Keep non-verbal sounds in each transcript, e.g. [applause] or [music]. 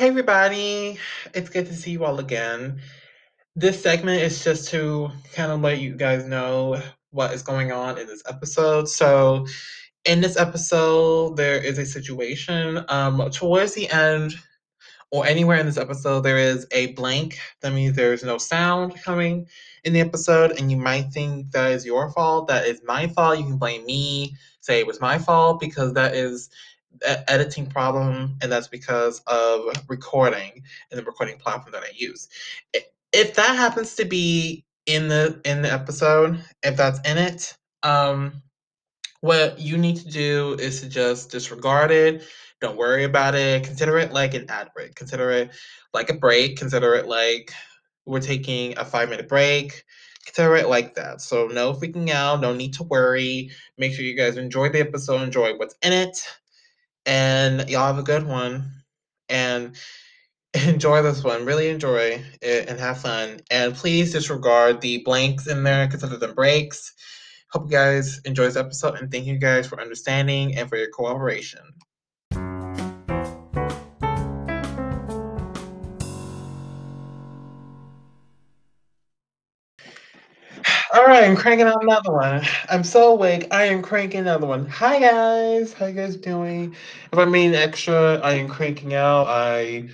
Hey, everybody. It's good to see you all again. This segment is just to kind of let you guys know what is going on in this episode. So, in this episode, there is a situation. Um, towards the end, or anywhere in this episode, there is a blank. That means there's no sound coming in the episode, and you might think that is your fault. That is my fault. You can blame me, say it was my fault, because that is editing problem, and that's because of recording and the recording platform that I use. If that happens to be in the in the episode, if that's in it, um, what you need to do is to just disregard it. Don't worry about it. Consider it like an ad break. Consider it like a break. Consider it like we're taking a five minute break. Consider it like that. So, no freaking out. No need to worry. Make sure you guys enjoy the episode, enjoy what's in it, and y'all have a good one. And [laughs] enjoy this one. Really enjoy it and have fun. And please disregard the blanks in there. Consider them breaks. Hope you guys enjoy this episode and thank you guys for understanding and for your cooperation. Right, I'm cranking out another one. I'm so awake. I am cranking another one. Hi guys, how you guys doing? If I'm being extra, I am cranking out. I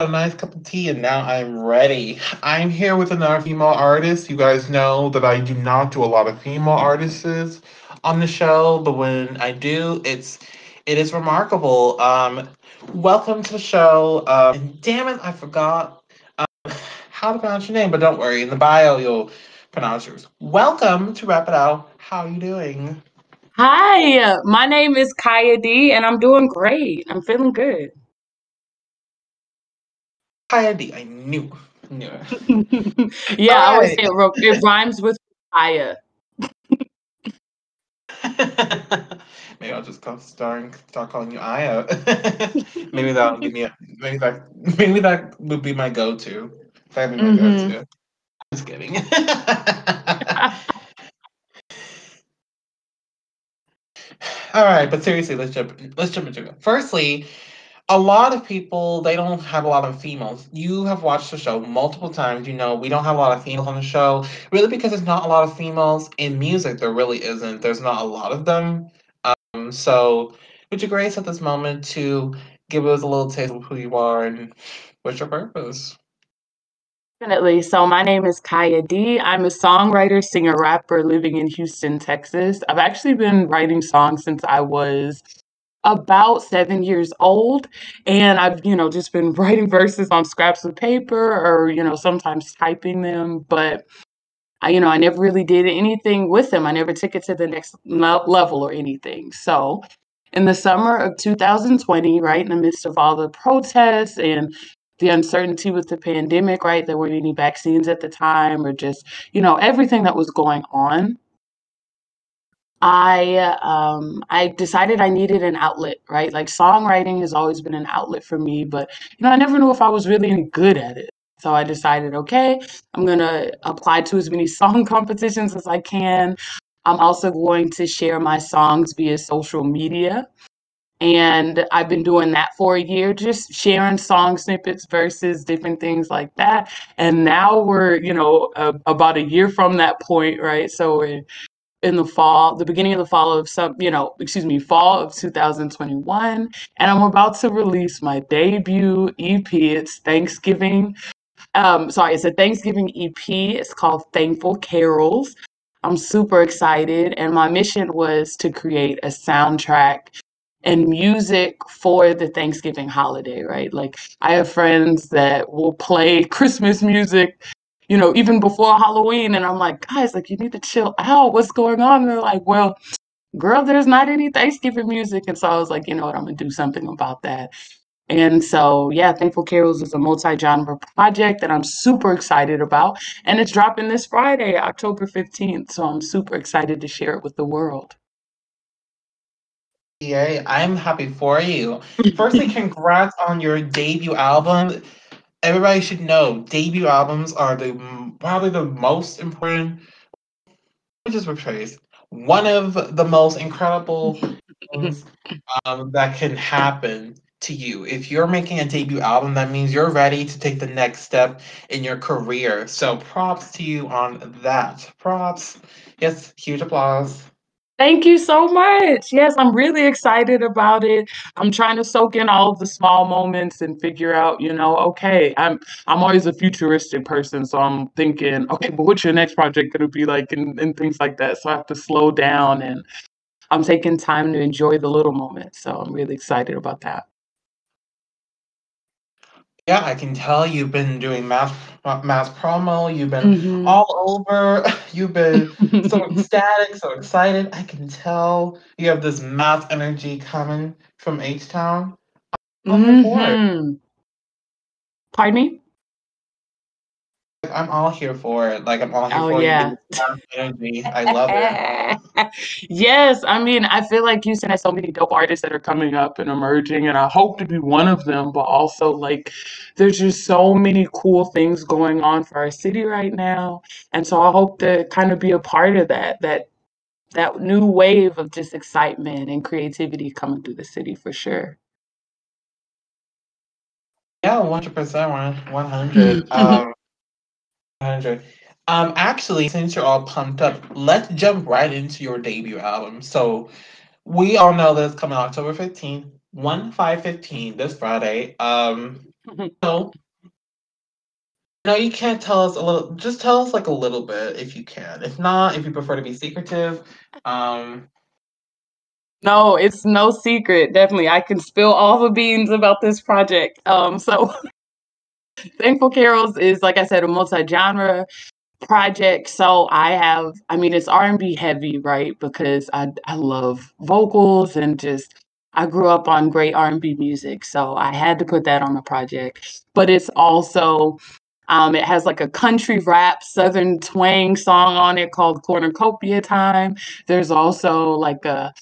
had a nice cup of tea and now I'm ready. I'm here with another female artist. You guys know that I do not do a lot of female artists on the show, but when I do, it's it is remarkable. Um, welcome to the show. Um, damn it, I forgot um, how to pronounce your name, but don't worry. In the bio, you'll pronounce yours. Welcome to Wrap It Out. How are you doing? Hi, my name is Xiya D, and I'm doing great. I'm feeling good. Xiya D, I knew, knew [laughs] it. yeah, I always say it, it rhymes with Kaya. [laughs] maybe I'll just start start calling you Aya. [laughs] maybe that'll give me a maybe that maybe that would be my go-to. That'd be my mm-hmm. go-to. Just kidding. [laughs] All right, but seriously, let's jump let's jump into it. Firstly, a lot of people they don't have a lot of females. You have watched the show multiple times. You know we don't have a lot of females on the show, really because there's not a lot of females in music. There really isn't. There's not a lot of them. Um, so would you grace at this moment to give us a little taste of who you are and what's your purpose? Definitely. So my name is Xiya D. I'm a songwriter, singer, rapper living in Houston, Texas. I've actually been writing songs since I was about seven years old. And I've, you know, just been [laughs] writing verses on scraps of paper or, you know, sometimes typing them. But I, you know, I never really did anything with them. I never took it to the next level or anything. So in the summer of 2020, right in the midst of all the protests and the uncertainty with the pandemic, right? There weren't any vaccines at the time, or just, you know, everything that was going on. I um, I decided I needed an outlet, right? Like songwriting has always been an outlet for me, but you know, I never knew if I was really good at it. So I decided, okay, I'm gonna apply to as many [laughs] song competitions as I can. I'm also going to share my songs via social media. And I've been doing that for a year, just sharing song snippets, verses, different things like that. And now we're, you know, about a year from that point, right? So we're in the fall, the beginning of the fall of some, you know, excuse me, fall of 2021. And I'm about to release my debut EP. It's Thanksgiving. Um, sorry, it's a Thanksgiving EP. It's called Thankful Carols. I'm super excited. And my mission was to create a soundtrack and music for the Thanksgiving holiday, right? Like I have friends that will play [laughs] Christmas music, you know, even before Halloween. And I'm like, guys, like you need to chill out. What's going on? And they're like, well, girl, there's not any Thanksgiving music. And so I was like, you know what, I'm gonna do something about that. And so, yeah, Thankful Carols is a multi genre project that I'm super excited about. And it's dropping this Friday, October 15th. So I'm super excited to share it with the world. Yay, I'm happy for you. Firstly, [laughs] congrats on your debut album. Everybody should know debut albums are the probably the most important. Just rephrase one of the most incredible things um, that can happen to you. If you're making a debut album, that means you're ready to take the next step in your career. So props to you on that. Props. Yes, huge applause. Thank you so much. Yes, I'm really excited about it. I'm trying to soak in all the small moments and figure out, you know, okay, I'm I'm always a futuristic person, so I'm thinking, [laughs] okay, but what's your next project gonna be like and, and things like that. So I have to slow down and I'm taking time to enjoy the little moments. So I'm really excited about that. Yeah, I can tell you've been doing mass mass promo, you've been hmm all over, [laughs] you've been [laughs] so ecstatic, so excited. I can tell you have this mass energy coming from H-Town. I'm here for it. hmm Pardon me? I'm all here for it. Like I'm all here Oh for you. yeah. Energy. I love it. [laughs] Yes, I mean, I feel like Houston has so many dope artists that are coming up and emerging, and I hope to be one of them, but also like there's just so many cool things going on for our city right now. And so I hope to kind of be a part of that, that that new wave of just excitement and creativity coming through the city for sure. Yeah, 100%, one 100. Um, 100. Um, actually, since you're all pumped up, let's jump right into your debut album. So we all know that it's coming October 15th, 1 5 15 this Friday. Um, [laughs] so no, you can't tell us a little, just tell us like a little bit if you can. If not, if you prefer to be secretive, um, No, it's no secret. Definitely, I can spill all the beans about this project. Um, so [laughs] Thankful Carols is, like I said, a multi-genre project. So I have, I mean, it's R&B heavy, right? Because I I love vocals and just I grew up on great R&B music, so I had to put that on the project. But it's also um, it has like a country rap, southern twang song on it called Cornucopia Time. There's also like a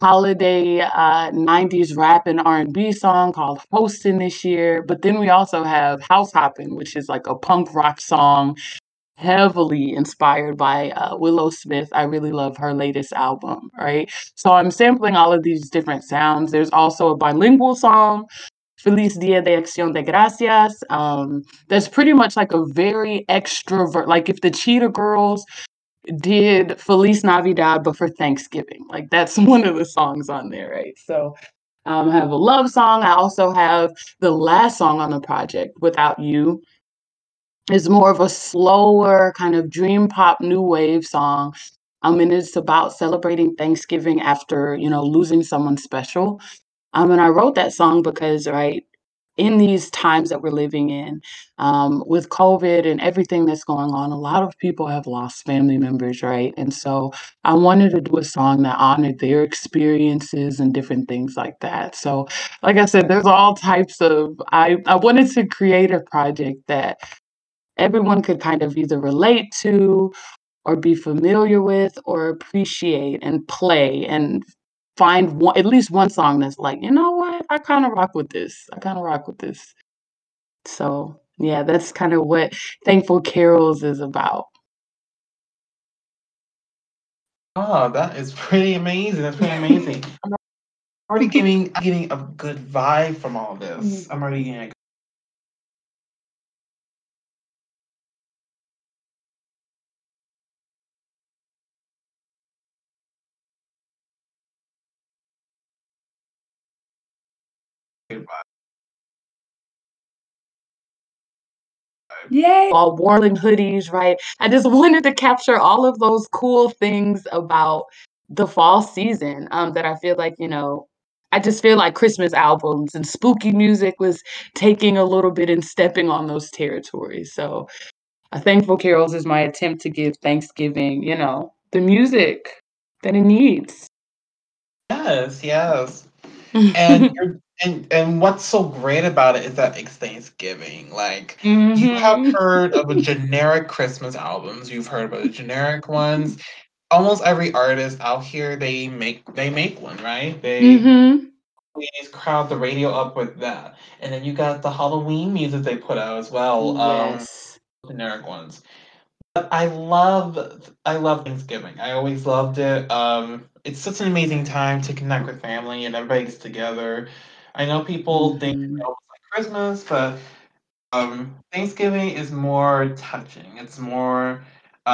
holiday uh, 90s rap and R&B song called hosting this year. But then we also have House hopping which is like a punk rock song heavily inspired by uh, Willow Smith. I really love her latest album, right? So I'm sampling all of these different sounds. There's also a bilingual song, Feliz Dia de Acción de Gracias. Um, that's pretty much like a very extrovert, like if the Cheetah Girls did Feliz Navidad, but for Thanksgiving. Like that's [laughs] one of the songs on there, right? So um, I have a love song. I also have the last song on the project, Without You, is more of a slower kind of dream pop new wave song. Um, and it's about celebrating Thanksgiving after, you know, losing someone special. Um, and I wrote that song because, right, in these times that we're living in, um, with COVID and everything that's going on, a lot of people have lost family members, right? And so I wanted to do a song that honored their experiences and different things like that. So, like I said, there's all types of, I, I wanted to create a project that everyone could kind of either relate to or be familiar with or appreciate and play and find one, at least one song that's like, you know what, I kind of rock with this. I kind of rock with this. So yeah, that's kind of what Thankful Carols is about. oh, that is pretty amazing. That's pretty amazing. [laughs] I'm already getting getting a good vibe from all this. Mm-hmm. I'm already getting a Yay! All Warling hoodies, right? I just [laughs] wanted to capture all of those cool things about the fall season um, that I feel like, you know, I just feel like Christmas albums and spooky music was taking a little bit and stepping on those territories. So, a Thankful Carols is my attempt to give Thanksgiving, you know, the music that it needs. Yes, yes. [laughs] And you're and and what's so great about it is that it's Thanksgiving. Like you have Mhm. heard of a [laughs] generic Christmas albums, you've heard about the generic ones. Almost every artist out here they make they make one, right? They Mhm. please crowd the radio up with that. And then you got the Halloween music they put out as well, um, Yes. generic ones. But I love I love Thanksgiving. I always loved it. Um, it's such an amazing time to connect with family and everybody gets together. I know people think Mhm. it's like Christmas, but um, Thanksgiving is more touching. It's more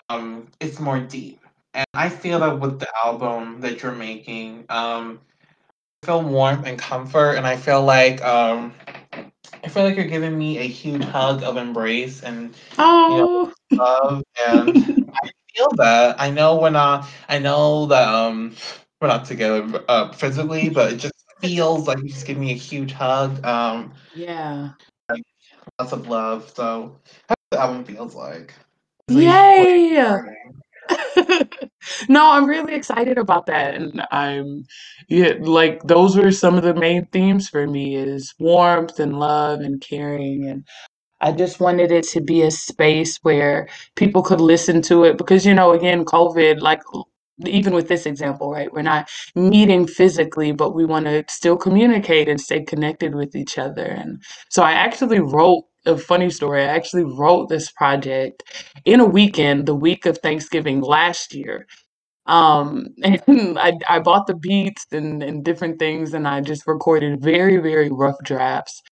um, it's more deep, and I feel that with the album that you're making, um, I feel warmth and comfort, and I feel like um, I feel like you're giving me a huge hug of embrace and you know Oh. [laughs] love, and I feel that. I know we're not. I know that um, we're not together uh, physically, but it just feels like you just give me a huge hug. Um, Yeah. like lots of love. So that's what the album feels like. Yay! [laughs] No, I'm really excited about that, and I'm yeah, like those were some of the main themes for me is warmth and love and caring and I just wanted it to be a space where people could listen to it because, you know, again, COVID, like even with this example, right? We're not meeting physically, but we want to still communicate and stay connected with each other. And so I actually wrote a funny story. I actually wrote this project in a weekend, the week of Thanksgiving last year. Um, [laughs] and I, I bought the beats and, and different things, and I just recorded very, very rough drafts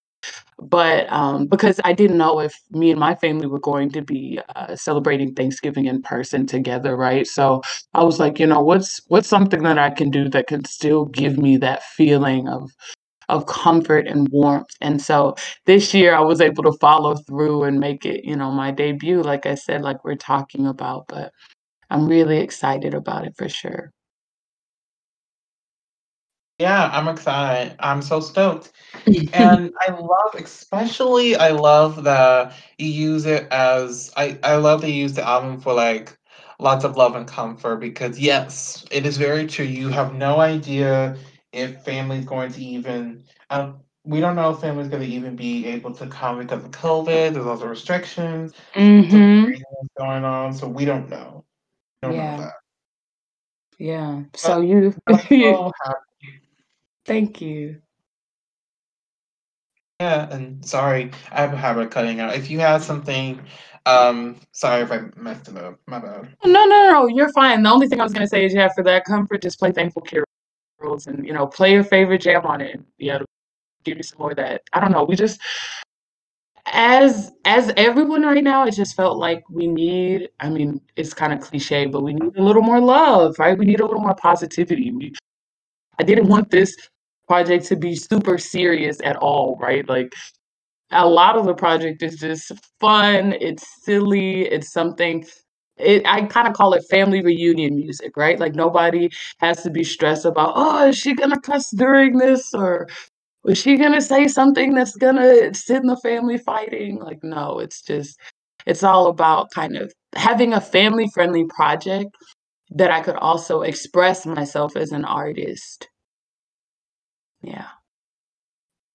but um, because I didn't know if me and my family were going to be uh, celebrating Thanksgiving in person together, right? So I was like, you know, what's what's something that I can do that can still give me that feeling of of comfort and warmth. And so this year I was able to follow through and make it, you know, my debut, like I said, like we're talking about. But I'm really excited about it for sure. Yeah, I'm excited. I'm so stoked. [laughs] And I love, especially, I love that you use it as I I love that you use the album for like lots of love and comfort because yes, it is very true. You have no idea if family's going to even um, we don't know if family's going to even be able to come because of COVID. There's also restrictions, some hmm going on, so we don't know. We don't know Yeah, that. yeah. But So you, I'm so happy. Thank you. Yeah, and sorry, I have a habit of cutting out. If you had something, um, sorry if I messed it up. My bad. No, no, no, no, you're fine. The only thing I was gonna say is, yeah, for that comfort, just play Thankful Carols and, you know, play your favorite jam on it. Yeah, give you some more of that. I don't know. We just, as as everyone right now, it just felt like we need. I mean, it's kind of cliche, but we need a little more love, right? We need a little more positivity. We, I didn't want this project to be super serious at all, right? Like a lot of the project is just fun, it's silly, it's something it I kinda call it family reunion music, right? Like, nobody has to be stressed about, "Oh, is she gonna cuss during this?" or "Was she gonna say something that's gonna sit in the family fighting?" Like, no, it's just it's all about kind of having a family-friendly project that I could also express myself as an artist. Yeah.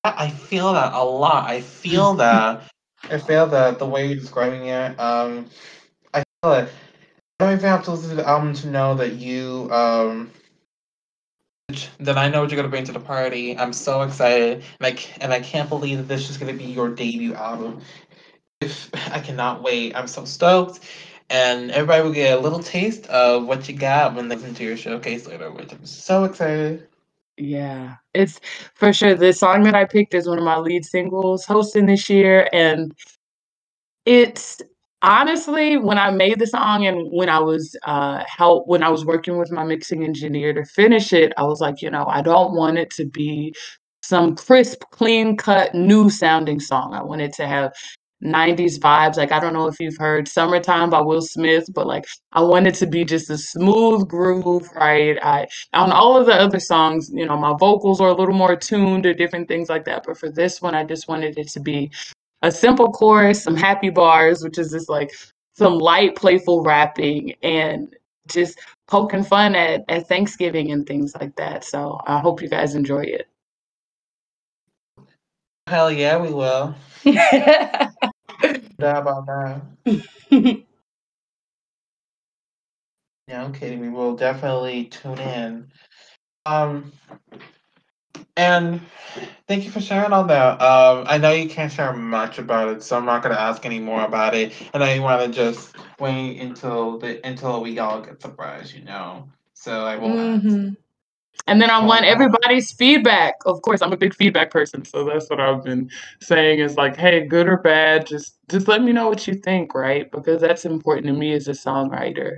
I I feel that a lot. I feel [laughs] that. I feel that the way you're describing it. Um, I feel it. I don't even have to listen to the album to know that you um that I know what you're gonna bring to the party. I'm so excited, and I c- and I can't believe that this is gonna be your debut album. If I cannot wait, I'm so stoked, and everybody will get a little taste of what you got when they listen to your showcase later, which I'm so excited. Yeah, it's for sure the song that I picked is one of my lead singles hosting this year, and it's honestly, when I made the song and when I was, uh, help when I was working with my mixing engineer to finish it, I was like, you know, I don't want it to be some crisp, clean cut, new sounding song. I want it to have 90s vibes. Like, I don't know if you've heard Summertime by Will Smith, but like, I want it to be just a smooth groove, right? I on all of the other songs, you know, my vocals are a little more tuned or different things like that. But for this one, I just wanted it to be a simple chorus, some happy bars, which is just like some light, playful rapping, and just poking fun at, at Thanksgiving and things like that. So I hope you guys enjoy Hell yeah, we will. [laughs] doubt about that. [laughs] Yeah, I'm kidding. We will definitely tune in. Um, and thank you for sharing all that. Um, I know you can't share much about it, so I'm not gonna ask any more about it. And I know you want to just wait until the until we all get surprised, you know. So I won't ask. And then I want everybody's feedback. Of course, I'm a big feedback person, so that's what I've been saying is like, hey, good or bad, just just let me know what you think, right? Because that's important to me as a songwriter.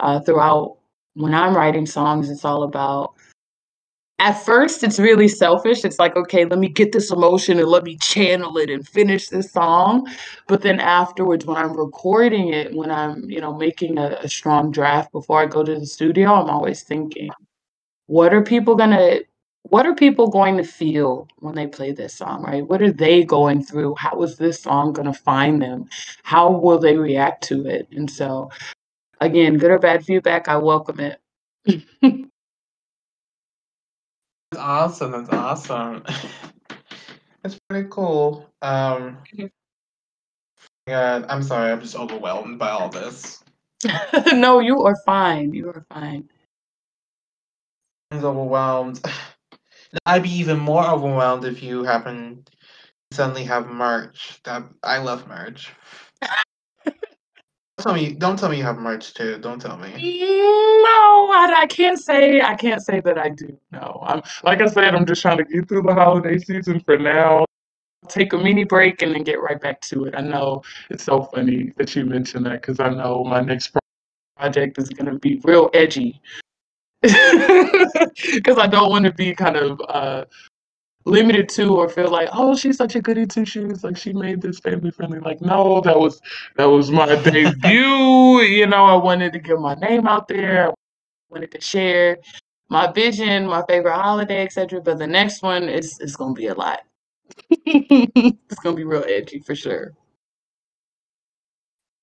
Uh, throughout when I'm writing songs, it's all about at first it's really selfish. It's like, okay, let me get this emotion and let me channel it and finish this song. But then afterwards, when I'm recording it, when I'm, you know, making a, a strong draft before I go to the studio, I'm always thinking, what are people gonna what are people going to feel when they play this song, right? What are they going through? How is this song going to find them? How will they react to it? And so, again, good or bad feedback, I welcome it. [laughs] That's awesome. That's awesome. [laughs] That's pretty cool. Um, God, I'm sorry. I'm just overwhelmed by all this. [laughs] no, you are fine. You are fine. Overwhelmed. I'd be even more overwhelmed if you happen to suddenly have merch. That I love merch. [laughs] don't tell me. Don't tell me you have merch too. Don't tell me. No, I, I can't say. I can't say that I do. No, I'm like I said. I'm just trying to get through the holiday season for now. Take a mini break and then get right back to it. I know it's so funny that you mentioned that because I know my next project is going to be real edgy [laughs] because I don't want to be kind of uh, limited to or feel like, oh, she's such a goody two shoes, like she made this family friendly. Like, no, that was that was my [laughs] debut. You know, I wanted to get my name out there. I wanted to share my vision, my favorite holiday, etc. But the next one is is gonna be a lot. [laughs] it's gonna be real edgy for sure.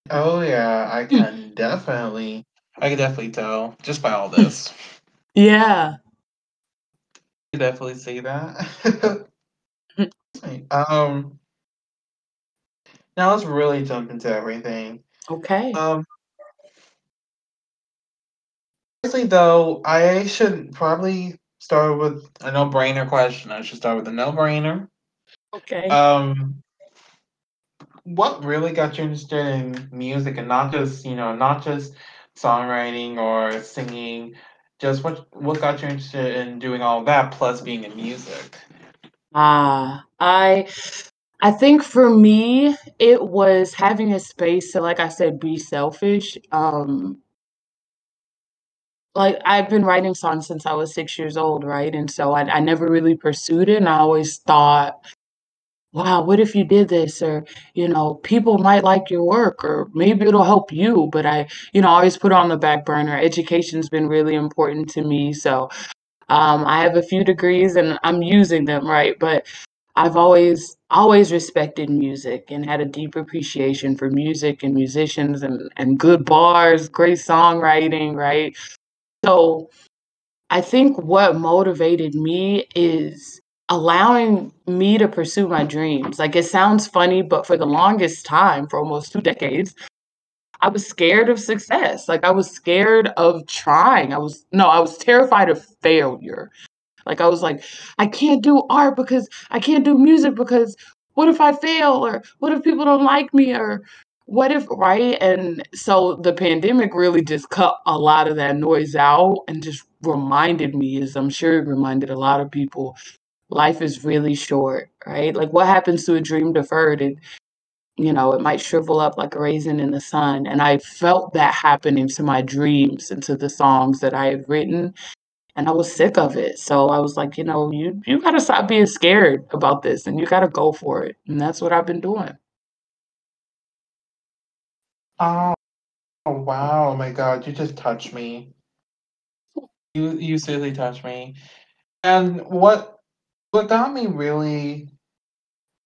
Oh yeah, I can definitely I can definitely tell just by all this. Yeah. I definitely see that. [laughs] [laughs] um now let's really jump into everything. Okay. Um Honestly though, I should probably start with a no-brainer question. I should start with a no-brainer. Okay. Um what really got you interested in music and not just, you know, not just songwriting or singing, just what what got you interested in doing all that plus being in music? Ah, I I think for me, it was having a space to, like I said, be selfish. Um like I've been writing songs since I was six years old, right? And so I, I never really pursued it. And I always thought, wow, what if you did this? Or, you know, people might like your work, or maybe it'll help you. But I, you know, always put on the back burner. Education's been really important to me. So um, I have a few degrees and I'm using them, right? But I've always always respected music and had a deep appreciation for music and musicians and, and good bars, great songwriting, right? So I think what motivated me is allowing me to pursue my dreams. Like it sounds funny, but for the longest time, for almost two decades, I was scared of success. Like I was scared of trying. I was no, I was terrified of failure. Like I was like, I can't do art because I can't do music because what if I fail or what if people don't like me or what if right? And so the pandemic really just cut a lot of that noise out and just reminded me, as I'm sure it reminded a lot of people, life is really short, right? Like what happens to a dream deferred? It, you know, it might shrivel up like a raisin in the sun. And I felt that happening to my dreams and to the songs that I had written. And I was sick of it. So I was like, you know, you you gotta stop being scared about this and you gotta go for it. And that's what I've been doing. Oh, wow. Oh my God, you just touched me. You you seriously touched me. And what what got me really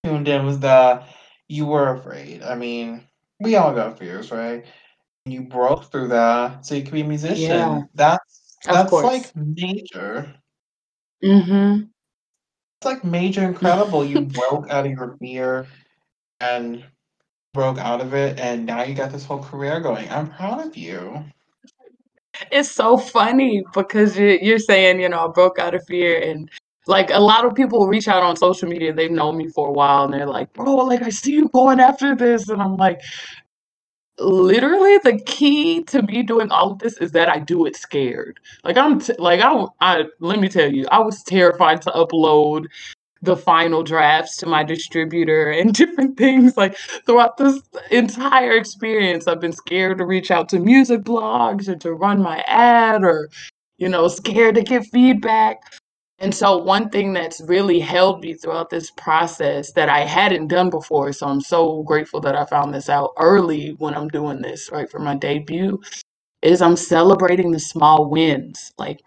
tuned in was that you were afraid. I mean, we all got fears, right? You broke through that so you could be a musician. Yeah. That's that's like major. Mm-hmm. It's like major incredible. You broke out of your fear and broke out of it, and now you got this whole career going. I'm proud of you. It's so funny because you're you're saying, you know, I broke out of fear and like a lot of people reach out on social media, they've known me for a while and they're like, bro, like I see you going after this. And I'm like, literally the key to me doing all of this is that I do it scared. Like I'm t- like I, I let me tell you, I was terrified to upload the final drafts to my distributor [laughs] and different things like throughout this entire experience I've been scared to reach out to music blogs or to run my ad or you know scared to get feedback and so, one thing that's really held me throughout this process that I hadn't done before, so I'm so grateful that I found this out early when I'm doing this, right, for my debut, is I'm celebrating the small wins. Like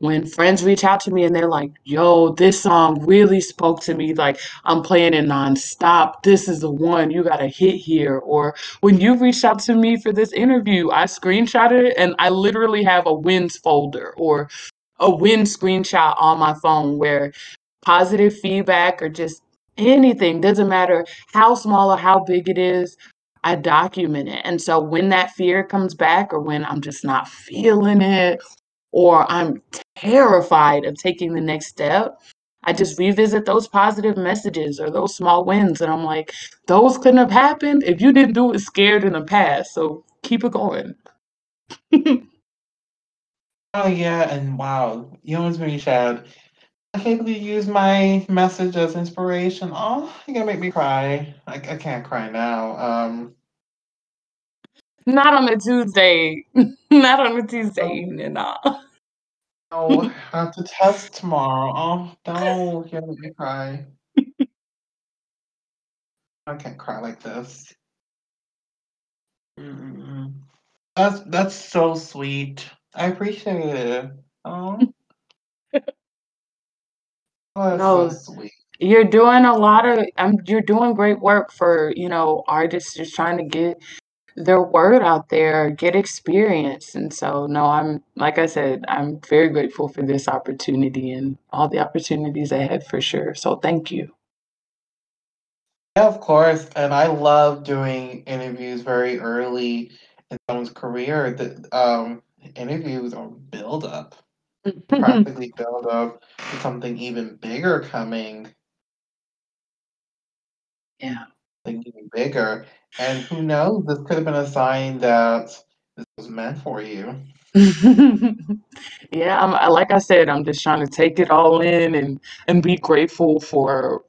when friends reach out to me and they're like, yo, this song really spoke to me. Like I'm playing it nonstop. This is the one you got to hit here. Or when you reached out to me for this interview, I screenshotted it and I literally have a wins folder or a win screenshot on my phone where positive feedback or just anything doesn't matter how small or how big it is i document it. And so when that fear comes back or when i'm just not feeling it or i'm terrified of taking the next step i just revisit those positive messages or those small wins and i'm like those couldn't have happened if you didn't do it scared in the past. So keep it going [laughs] Oh yeah, and wow, you almost made me sad. I can't believe you used my message as inspiration. Oh, you're gonna make me cry. I, I can't cry now. Um, Not on a Tuesday. [laughs] Not on a Tuesday evening, nah. oh, I have to test tomorrow. Oh, no, you're gonna make me cry. I can't cry like this. Mm-mm. That's that's so sweet. I appreciate it. [laughs] Oh, that's so No, sweet. you're doing a lot of um, you're doing great work for, you know, artists just trying to get their word out there, get experience. And so, no, I'm like I said, I'm very grateful for this opportunity and all the opportunities ahead for sure. So, thank you. Yeah, of course. And I love doing interviews very early in someone's career. The um, interviews are build up, [laughs] practically build up to something even bigger coming, Yeah. something even bigger. And who knows, this could have been a sign that this was meant for you. [laughs] Yeah, I'm I- like I said, I'm just trying to take it all in and and be grateful for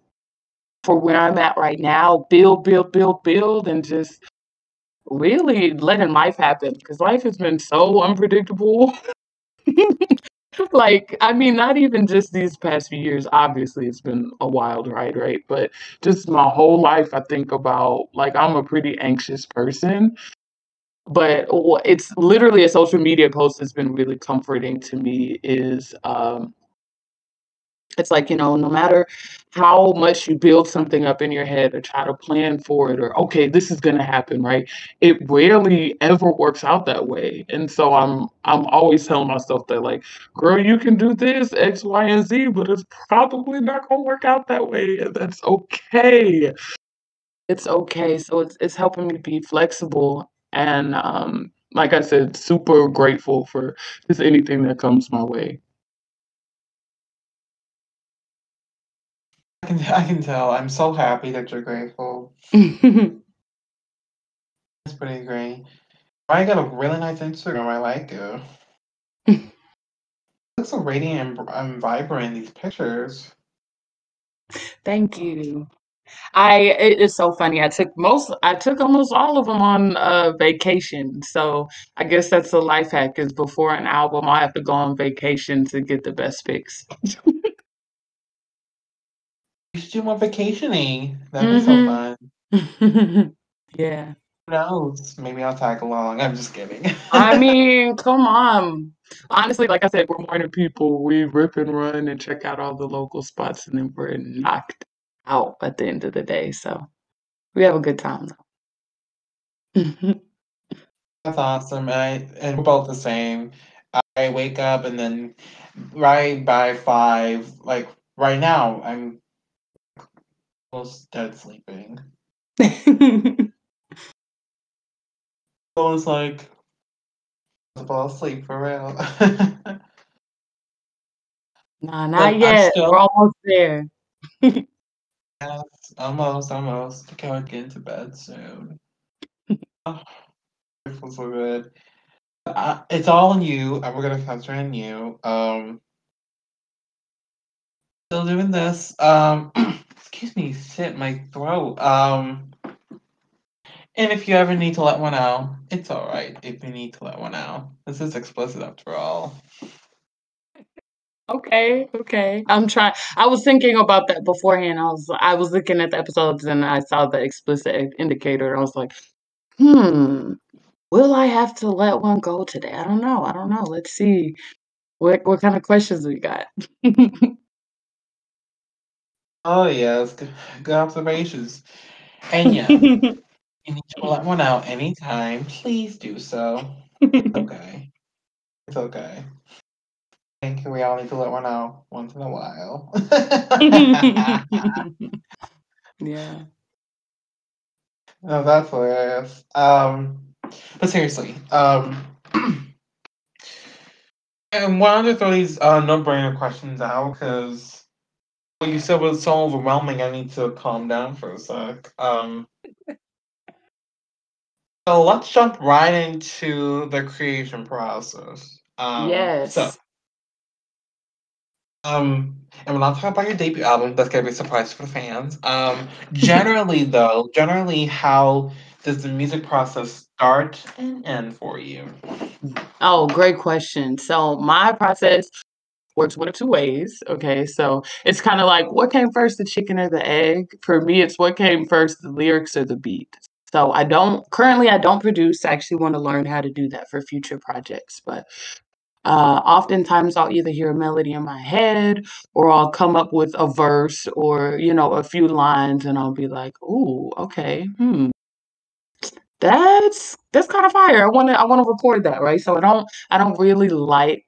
for where I'm at right now. Build, build, build, build, and just really letting life happen because life has been so unpredictable. [laughs] Like, I mean, not even just these past few years. Obviously, it's been a wild ride, right? But just my whole life, I think about like I'm a pretty anxious person. But it's literally a social media post that's been really comforting to me is um it's like, you know, no matter how much you build something up in your head or try to plan for it or okay, this is going to happen, right? It rarely ever works out that way. And so I'm I'm always telling myself that like, girl, you can do this X, Y, and Z, but it's probably not going to work out that way, and that's okay. It's okay. So it's it's helping me be flexible and um like I said, super grateful for just anything that comes my way. I can I can tell. I'm so happy that you're grateful. [laughs] It's pretty great. I got a really nice Instagram. I like it. [laughs] Looks so radiant and, and vibrant in these pictures. Thank you. I it is so funny. I took most I took almost all of them on uh vacation. So I guess that's a life hack is before an album I have to go on vacation to get the best pics. [laughs] We should do more vacationing. That'd be so fun. Yeah. Who knows? Maybe I'll tag along. I'm just kidding. [laughs] I mean, come on. Honestly, like I said, we're morning people. We rip and run and check out all the local spots and then we're knocked out at the end of the day. So we have a good time though. [laughs] That's awesome. And I and we're both the same. I wake up and then right by five, like right now, I'm almost dead sleeping. [laughs] So it's like I fall asleep for real. [laughs] Nah, not but yet. We're still almost there. [laughs] yes, almost, almost. I can't get into bed soon. Oh, it feels so good. Uh, it's all on you. and We're gonna concentrate on you. Um, still doing this. Um, [clears throat] excuse me, shit, my throat. Um, and if you ever need to let one out, it's all right. If you need to let one out, this is explicit after all. Okay, okay. I'm trying. I was thinking about that beforehand. I was I was looking at the episodes and I saw the explicit indicator. I was like, hmm, will I have to let one go today? I don't know. I don't know. Let's see what what kind of questions we got. [laughs] Oh yes, good, good observations. And yeah, [laughs] you need to let one out anytime. Please do so. [laughs] Okay, it's okay. I think we all need to let one out once in a while. [laughs] yeah. No, that's hilarious. Um, but seriously, um, [clears throat] and wanted to throw these uh, no-brainer questions out because what you said was so overwhelming. I need to calm down for a sec. Um, so let's jump right into the creation process. Um, Yes. So, um, and we're not talking about your debut album. That's gonna be a surprise for the fans. Um, generally, [laughs] though, generally, how does the music process start and end for you? Oh, great question. So my process works one of two ways. Okay, so it's kind of like what came first, the chicken or the egg? For me, it's what came first, the lyrics or the beat. So I don't currently I don't produce. I actually want to learn how to do that for future projects, but uh, oftentimes I'll either hear a melody in my head or I'll come up with a verse or you know a few lines, and I'll be like, "Ooh, okay, hmm, that's that's kind of fire. I want to I want to record that, right?" So I don't I don't really like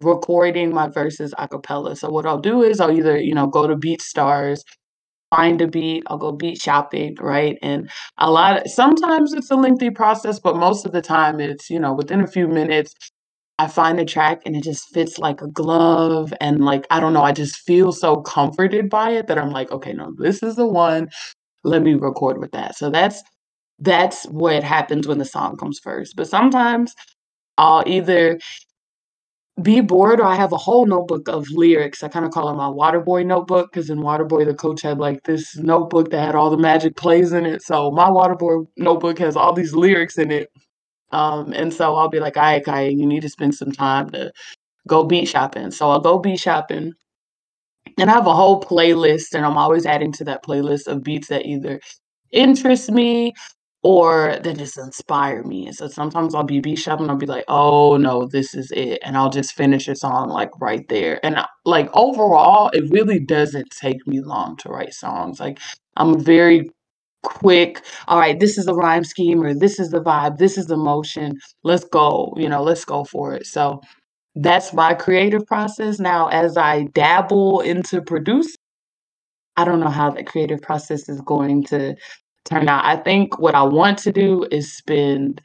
recording my verses a cappella. So what I'll do is I'll either, you know, go to BeatStars, find a beat, I'll go beat shopping, right? And a lot of, sometimes it's a lengthy process, but most of the time it's, you know, within a few minutes, I find a track and it just fits like a glove. And like, I don't know, I just feel so comforted by it that I'm like, okay, no, this is the one. Let me record with that. So that's that's what happens when the song comes first. But sometimes I'll either be bored or I have a whole notebook of lyrics. I kind of call it my Waterboy notebook because in Waterboy, the coach had like this notebook that had all the magic plays in it. So my Waterboy notebook has all these lyrics in it. Um, and so I'll be like, all right, Xiya, you need to spend some time to go beat shopping. So I'll go beat shopping. And I have a whole playlist, and I'm always adding to that playlist of beats that either interest me or that just inspire me. So sometimes I'll be beat shopping, I'll be like, oh no, this is it. And I'll just finish a song like right there. And I, like overall, it really doesn't take me long to write songs. Like I'm very quick. All right, this is the rhyme scheme or this is the vibe, this is the motion. Let's go, you know, let's go for it. So that's my creative process. Now, as I dabble into producing, I don't know how that creative process is going to turn out. I think what I want to do is spend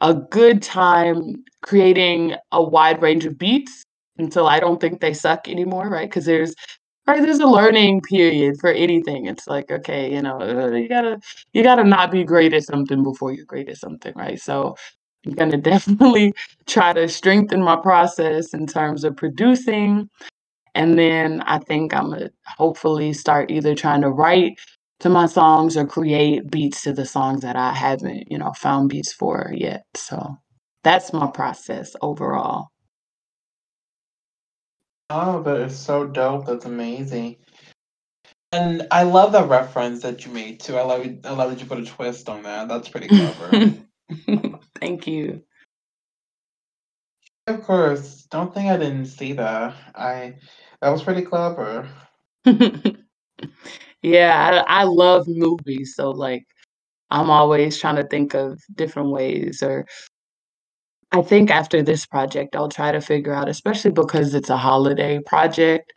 a good time creating a wide range of beats until I don't think they suck anymore, right? Because there's right there's a learning period for anything. It's like okay, you know, uh, you gotta you gotta not be great at something before you're great at something, right? So I'm gonna [laughs] definitely try to strengthen my process in terms of producing. And then I think I'm gonna hopefully start either trying to write to my songs or create beats to the songs that I haven't, you know, found beats for yet. So that's my process overall. Oh, that is so dope. That's amazing. And I love the reference that you made too. I love. I love that you put a twist on that. That's pretty clever. [laughs] Thank you. Of course. Don't think I didn't see that. I that was pretty clever. [laughs] yeah, I, I love movies, so like I'm always trying to think of different ways or I think after this project I'll try to figure out, especially because it's a holiday project,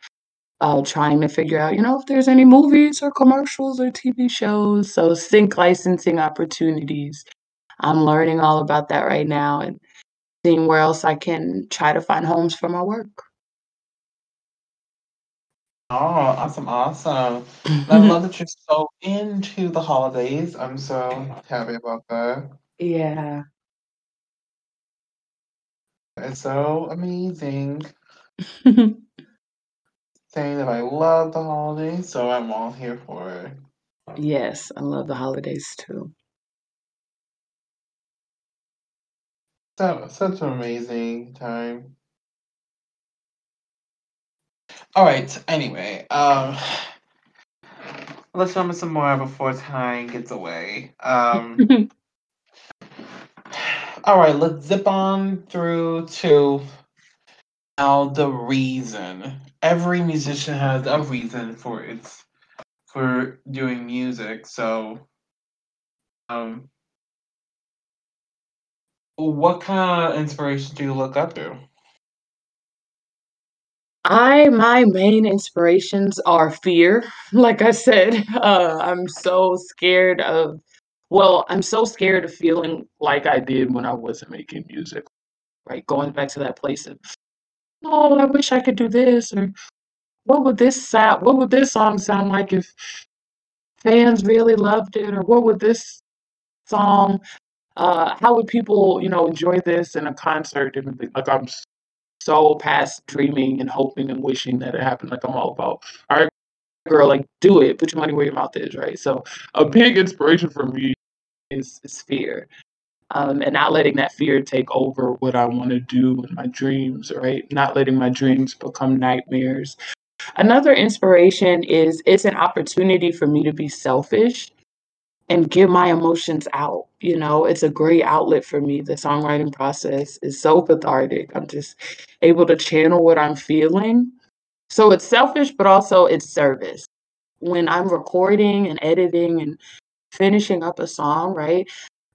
uh, trying to figure out, you know, if there's any movies or commercials or TV shows. So sync licensing opportunities. I'm learning all about that right now and seeing where else I can try to find homes for my work. Oh, awesome, awesome. [clears throat] I love that you're so into the holidays. I'm so happy about that. Yeah. It's so amazing. [laughs] Saying that I love the holidays, so I'm all here for it. Yes, I love the holidays too. So, such an amazing time. All right. Anyway, um, let's remember some more before time gets away. Um, [laughs] all right. Let's zip on through to now the reason. Every musician has a reason for its for doing music. So, um, what kind of inspiration do you look up to? I my main inspirations are fear. [laughs] Like I said, uh, I'm so scared of well, I'm so scared of feeling like I did when I wasn't making music, right? Going back to that place of, oh, I wish I could do this, or what would this sound, what would this song sound like if fans really loved it, or what would this song, uh, how would people, you know, enjoy this in a concert? Like I'm so past dreaming and hoping and wishing that it happened. Like I'm all about, all right, girl, like do it, put your money where your mouth is, right? So a big inspiration for me is is fear. Um, and not letting that fear take over what I want to do in my dreams, right? Not letting my dreams become nightmares. Another inspiration is it's an opportunity for me to be selfish and get my emotions out. You know, it's a great outlet for me. The songwriting process is so cathartic. I'm just able to channel what I'm feeling. So it's selfish, but also it's service. When I'm recording and editing and finishing up a song, right?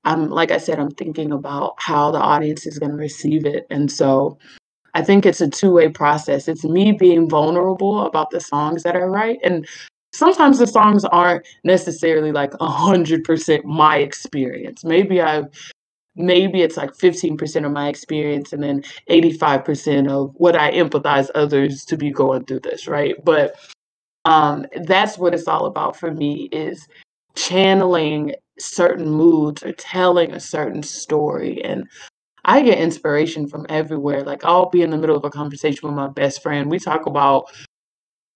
I'm like I said, I'm thinking about how the audience is going to receive it. And so I think it's a two-way process. It's me being vulnerable about the songs that I write. And sometimes the songs aren't necessarily like 100% my experience. Maybe I've maybe it's like 15% of my experience and then 85% of what I empathize others to be going through this, right? But um that's what it's all about for me is channeling certain moods or telling a certain story and I get inspiration from everywhere. Like I'll be in the middle of a conversation with my best friend. We talk about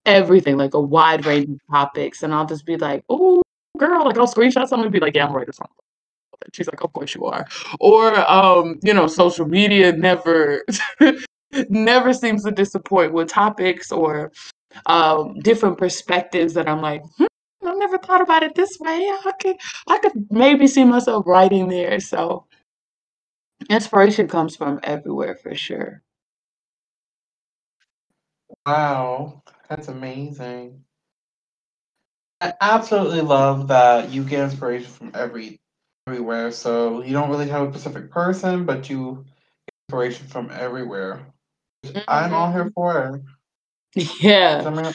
everything, like a wide range of topics, and I'll just be like, "Oh, girl," like I'll screenshot something and be like, "Yeah, I'm writing a song." She's like, "Of course you are." Or, um, you know, social media never [laughs] never seems to disappoint with topics or um, different perspectives that I'm like, hmm, I never thought about it this way. I could I could maybe see myself writing there. So inspiration comes from everywhere for sure. Wow, that's amazing. I absolutely love that you get inspiration from every everywhere. So you don't really have a specific person, but you get inspiration from everywhere. I'm all here Mhm. for it. Yeah. I mean,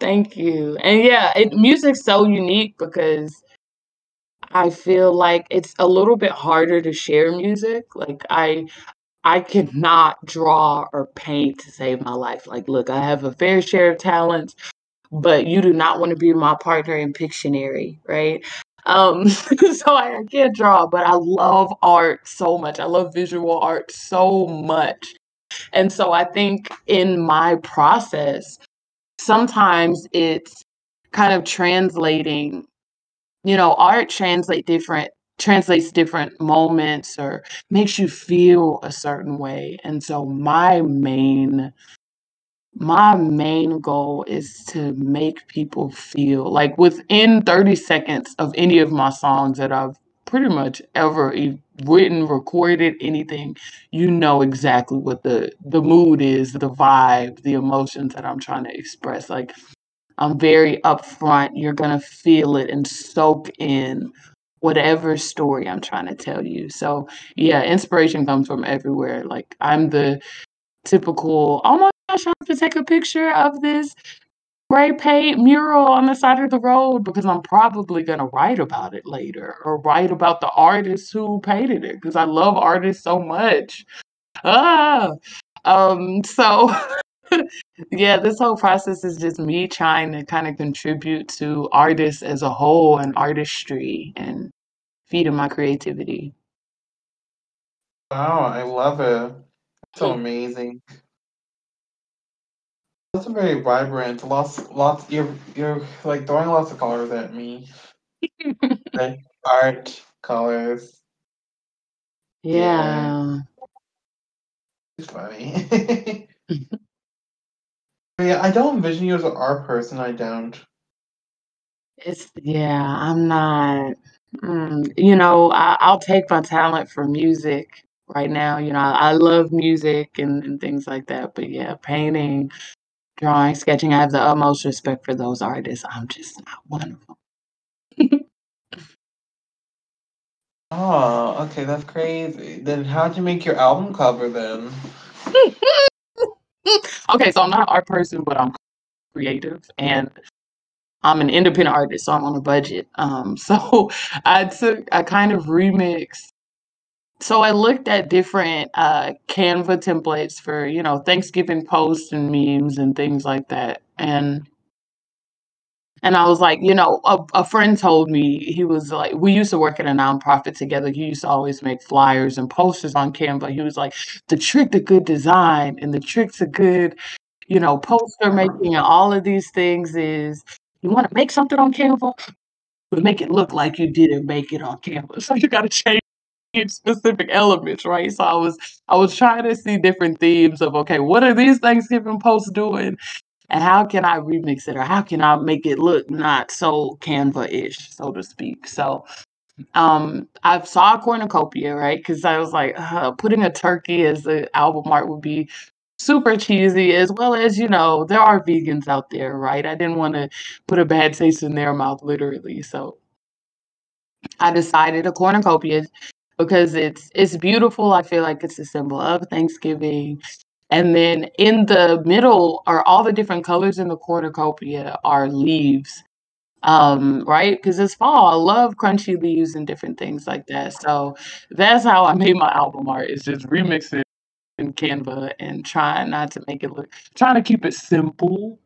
Thank you. And yeah, it music's so unique because I feel like it's a little bit harder to share music. Like I I cannot draw or paint to save my life. Like, look, I have a fair share of talents, but you do not want to be my partner in Pictionary, right? Um, [laughs] so I, I can't draw, but I love art so much. I love visual art so much. And so I think in my process, sometimes it's kind of translating you know, art translate different translates different moments or makes you feel a certain way. And so my main my main goal is to make people feel like within 30 seconds of any of my songs that I've pretty much ever written, recorded, anything, you know exactly what the the mood is, the vibe, the emotions that I'm trying to express. Like I'm very upfront. You're gonna feel it and soak in whatever story I'm trying to tell you. So yeah, inspiration comes from everywhere. Like I'm the typical, oh my gosh, I have to take a picture of this spray paint mural on the side of the road because I'm probably gonna write about it later or write about the artist who painted it because I love artists so much. Ah, um, so [laughs] yeah, this whole process is just me trying to kind of contribute to artists as a whole and artistry and feeding my creativity. Wow, I love it. So amazing. That's very vibrant. Lots, lots. You're, you're like throwing lots of colors at me. [laughs] like art, colors. Yeah. It's funny. [laughs] [laughs] yeah, I don't envision you as an art person. I don't. It's yeah, I'm not. Mm, you know, I, I'll take my talent for music right now. You know, I, I love music and, and things like that. But yeah, painting, drawing, sketching, I have the utmost respect for those artists. I'm just not one of them. [laughs] Oh, okay, that's crazy. Then how'd you make your album cover then? [laughs] [laughs] okay, so I'm not an art person, but I'm creative and I'm an independent artist, so I'm on a budget. Um, [laughs] so I took, I kind of remixed. So I looked at different uh, Canva templates for, you know, Thanksgiving posts and memes and things like that. And and I was like, you know, a, a friend told me he was like, we used to work at a nonprofit together. He used to always make flyers and posters on Canva. He was like, the trick to good design and the trick to good, you know, poster making and all of these things is you want to make something on Canva, but make it look like you didn't make it on Canva. [laughs] So you got to change specific elements, right? So I was I was trying to see different themes of okay, what are these Thanksgiving posts doing? And how can I remix it or how can I make it look not so Canva-ish, so to speak? So um I saw a cornucopia, right? Because I was like, uh, putting a turkey as the album art would be super cheesy, as well as, you know, there are vegans out there, right? I didn't want to put a bad taste in their mouth, literally. So I decided a cornucopia because it's it's beautiful. I feel like it's a symbol of Thanksgiving. And then in the middle are all the different colors in the cornucopia are leaves. Um, right? Because it's fall. I love crunchy leaves and different things like that. So that's how I made my album art. Is just remixing in Canva and trying not to make it look trying to keep it simple,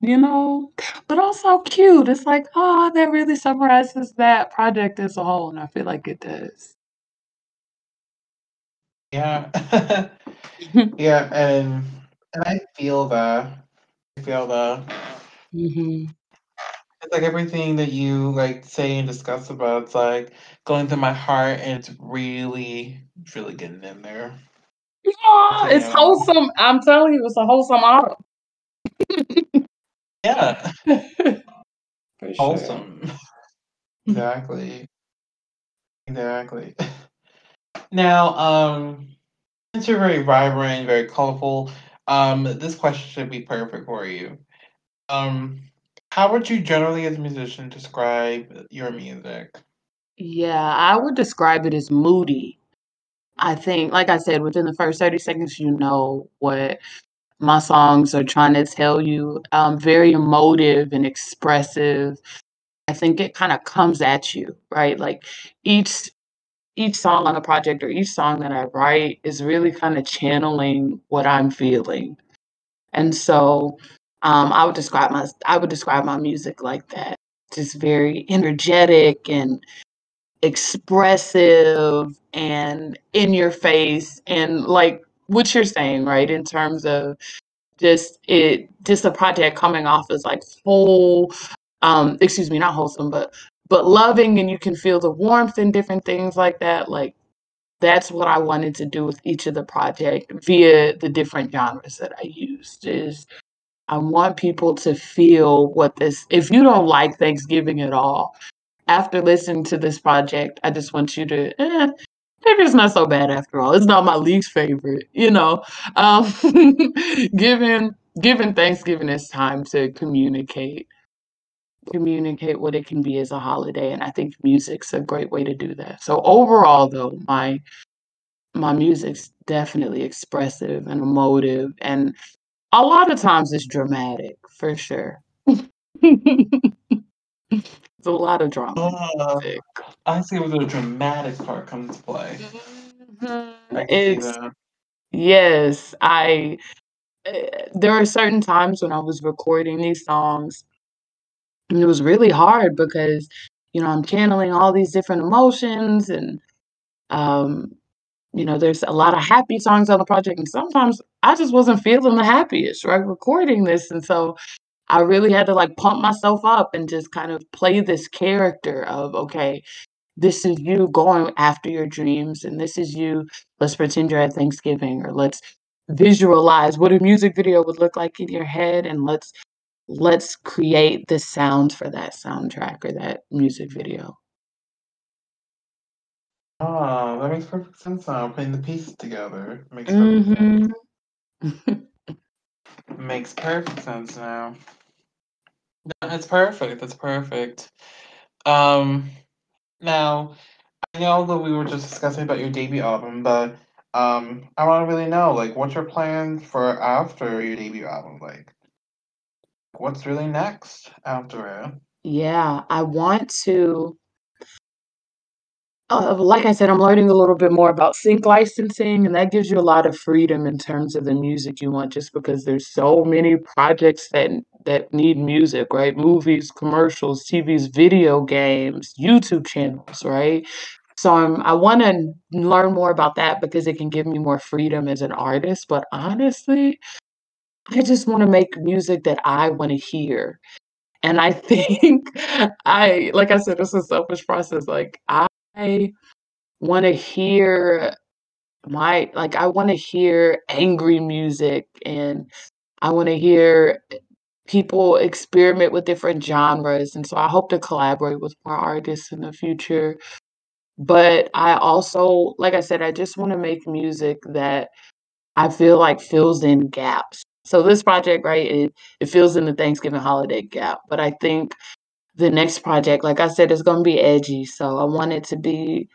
you know, but also cute. It's like, oh, that really summarizes that project as a whole, and I feel like it does. Yeah. [laughs] [laughs] yeah, and and I feel that. I feel that. hmm It's like everything that you like say and discuss about, it's like going through my heart and it's really, it's really getting in there. Yeah, it's wholesome. I'm telling you, it's a wholesome autumn. Yeah. [laughs] Sure. Wholesome. Exactly. Exactly. Now, um, since you're very vibrant, very colorful, um, this question should be perfect for you. Um, how would you generally, as a musician, describe your music? Yeah, I would describe it as moody. I think, like I said, within the first 30 seconds, you know what my songs are trying to tell you. Um, very emotive and expressive. I think it kind of comes at you, right? Like each each song on the project or each song that I write is really kind of channeling what I'm feeling. And so um, I would describe my I would describe my music like that. Just very energetic and expressive and in your face and like what you're saying, right? In terms of just it just a project coming off as like whole um excuse me, not wholesome, but but loving and you can feel the warmth and different things like that. Like that's what I wanted to do with each of the project via the different genres that I used is I want people to feel what this if you don't like Thanksgiving at all, after listening to this project, I just want you to, eh, maybe it's not so bad after all. It's not my least favorite, you know. Um, [laughs] given given Thanksgiving is time to communicate, communicate what it can be as a holiday, and I think music's a great way to do that. So overall, though, my my music's definitely expressive and emotive, and a lot of times it's dramatic for sure. It's a lot of drama Uh. I see where the dramatic part comes to play. Mhm. See It's yes, I eh, there are certain times when I was recording these songs, and it was really hard because you know, I'm channeling all these different emotions and um, you know, there's a lot of happy songs on the project, and sometimes I just wasn't feeling the happiest, right, recording this, and so I really had to, like, pump myself up and just kind of play this character of, "Okay, this is you going after your dreams, and this is you. Let's pretend you're at Thanksgiving, or let's visualize what a music video would look like in your head, and let's let's create the sound for that soundtrack or that music video." Oh, that makes perfect sense now, putting the pieces together. Makes perfect sense. Mhm. [laughs] Makes perfect sense now. No, it's perfect, it's perfect. Um, now, I know that we were just discussing about your debut album, but, um, I wanna really know, like, what's your plan for after your debut album? Like what's really next after? Yeah, I want to uh, like I said, I'm learning a little bit more about sync licensing, and that gives you a lot of freedom in terms of the music you want just because there's so many projects that that need music, right? Movies, commercials, TVs, video games, YouTube channels, right? So I'm I wanna learn more about that because it can give me more freedom as an artist, but honestly, I just wanna make music that I wanna hear, and I [laughs] think I like I said, it's a selfish process, like, I wanna hear my like, I wanna hear angry music, and I wanna hear, eh, people experiment with different genres, and so I hope to collaborate with more artists in the future. But I also like I said, I just wanna make music that I feel like fills in gaps. So this project, right, it it fills in the Thanksgiving holiday gap, but I think the next project, like I said, is gonna be edgy, so I want it to be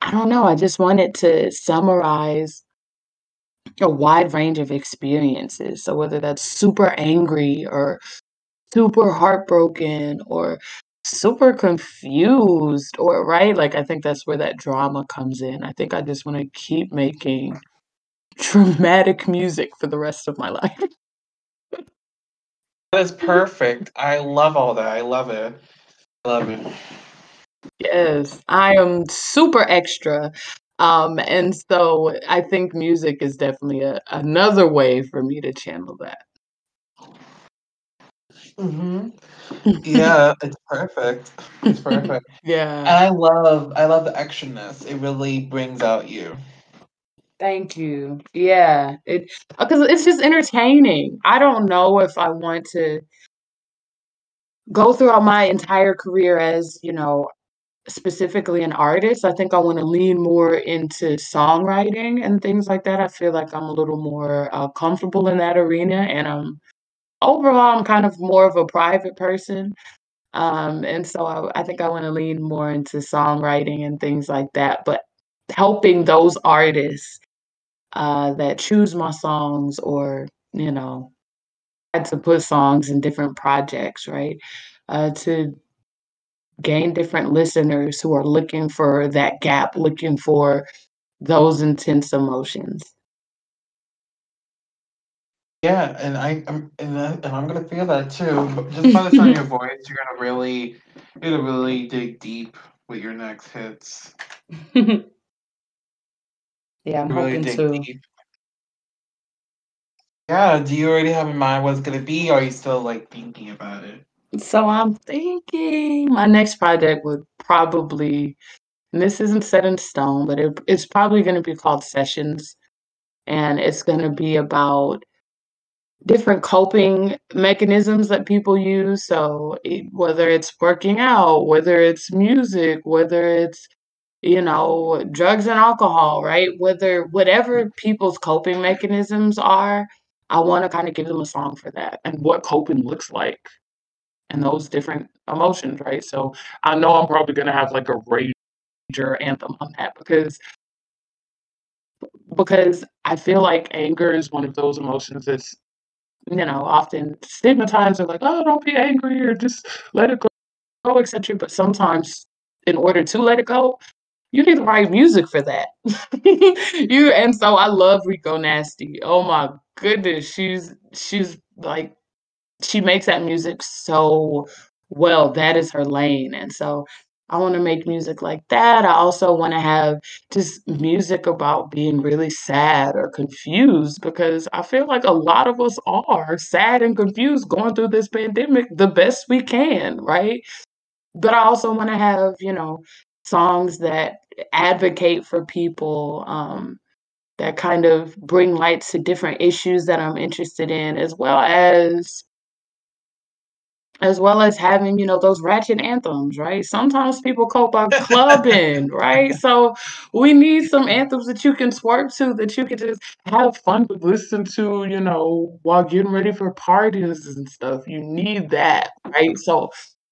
I don't know, I just want it to summarize a wide range of experiences, so whether that's super angry or super heartbroken or super confused or right? Like, I think that's where that drama comes in. I think I just wanna keep making dramatic music for the rest of my life. [laughs] That is perfect. I love all that, I love it. I love it. Yes, I am super extra, um, and so I think music is definitely a another way for me to channel that. Mhm. [laughs] Yeah, it's perfect. It's [laughs] perfect. Yeah. And I love I love the extraness, it really brings out you. Thank you. Yeah, it uh, 'cause it's just entertaining. I don't know if I want to go throughout my entire career as, you know, specifically an artist. I think I wanna lean more into songwriting and things like that. I feel like I'm a little more, uh, comfortable in that arena, and, um, overall, I'm kind of more of a private person, um, and so I I think I wanna lean more into songwriting and things like that, but helping those artists, uh, that choose my songs or, you know, had to put songs in different projects, right? Uh, to gain different listeners who are looking for that gap, looking for those intense emotions. Yeah, and I I'm and I and I'm gonna feel that too, but [laughs] just by the sound of your voice, you're gonna really you're gonna really dig deep with your next hits. [laughs] Yeah, I'm Really hoping to. deep. Yeah, do you already have in mind what it's gonna be, or are you still, like, thinking about it? So I'm thinking my next project would probably and this isn't set in stone, but it it's probably gonna be called Sessions, and it's gonna be about different coping mechanisms that people use, so e whether it's working out, whether it's music, whether it's, you know, drugs and alcohol, right? Whether whatever mm. people's coping mechanisms are, I wanna kinda give them a song for that and what coping looks like and those different emotions, right? So, I know I'm probably gonna have, like, a rager anthem on that because because I feel like anger is one of those emotions that's, you know, often stigmatized or like, "Oh, don't be angry or just let it go, et cetera," but sometimes in order to let it go, you need the write music for that. [laughs] You and so I love Rico Nasty. Oh my goodness, she's she's like she makes that music so well, that is her lane. And so I want to make music like that. I also want to have just music about being really sad or confused because I feel like a lot of us are sad and confused going through this pandemic the best we can, right? But I also want to have, you know, songs that advocate for people, um, that kind of bring light to different issues that I'm interested in, as well as as well as having, you know, those ratchet anthems, right? Sometimes people cope by [laughs] clubbing, right? So we need some anthems that you can swerve to, that you can just have fun to listen to, you know, while getting ready for parties and stuff. You need that, right? So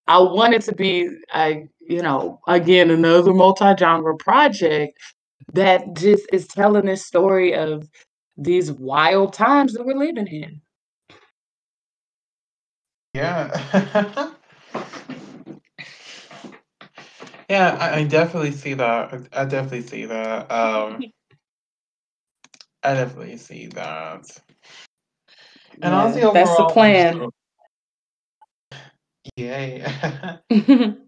I want it to be, I, you know, again, another multi-genre project that just is telling this story of these wild times that we're living in. Yeah. [laughs] Yeah, I, I definitely see that. I, definitely see that. Um, I definitely see that. And Yeah, honestly, that's the plan. yay. [laughs] [laughs]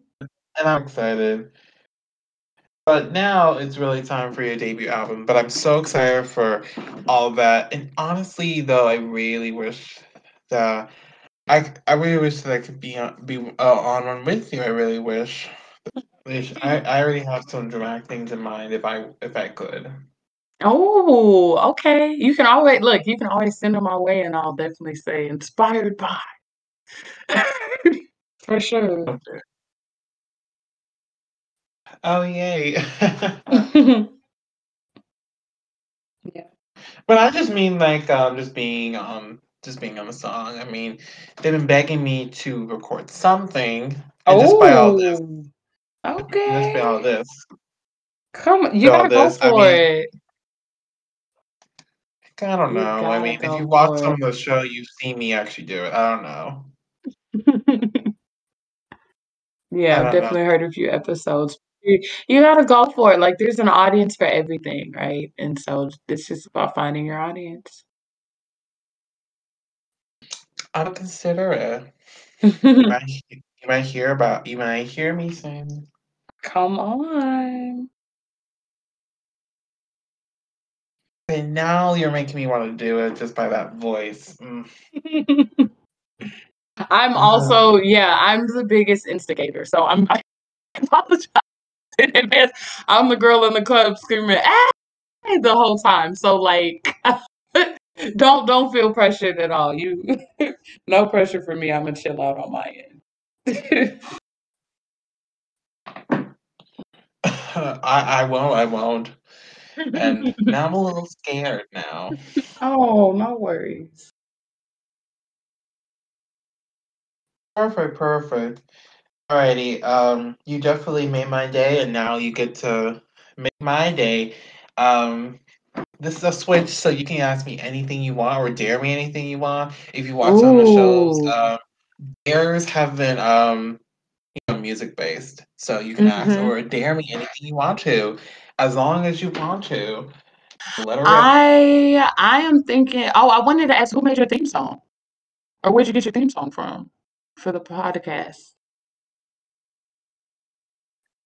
And I'm excited. But now it's really time for your debut album. But I'm so excited for all that. And honestly, though, I really wish that I I really wish that I could be on be uh, on one with you. I really wish. Wish I I already have some dramatic things in mind if I if I could. Oh, okay. You can always look, you can always send them my way, and I'll definitely say inspired by. [laughs] For sure. Okay. Oh yay. [laughs] Yeah. But I just mean like um just being um just being on the song. I mean, they've been begging me to record something, and just by all this, Oh, just by all this, Come you gotta go this. I for mean, it. I don't know. I mean, if you watch for some of the show, you see me actually do it. I don't know. [laughs] Yeah, I I've don't know. definitely heard a few episodes. You you gotta go for it, like, there's an audience for everything, right? And so it's just about finding your audience. I'll consider it. You [laughs] might you might hear about you might hear me saying. Come on. And now you're making me want to do it just by that voice. Mm. [laughs] I'm also yeah, I'm the biggest instigator, so I'm [laughs] I apologize [laughs] I'm the girl in the club screaming, "Hey!" the whole time. So like, [laughs] don't don't feel pressured at all. You [laughs] no pressure for me. I'ma chill out on my end. I I won't. I won't. And now I'm a little scared now. Oh, no worries. Perfect, perfect. Alrighty, um, you definitely made my day, and now you get to make my day. Um, this is a switch, so you can ask me anything you want or dare me anything you want. If you watch some of the shows, Ooh. um, dares have been um, you know, music based, so you can ask Mhm. or dare me anything you want to, as long as you want to. Let her rip. I I am thinking oh, I wanted to ask who made your theme song? Or where'd you get your theme song from for the podcast?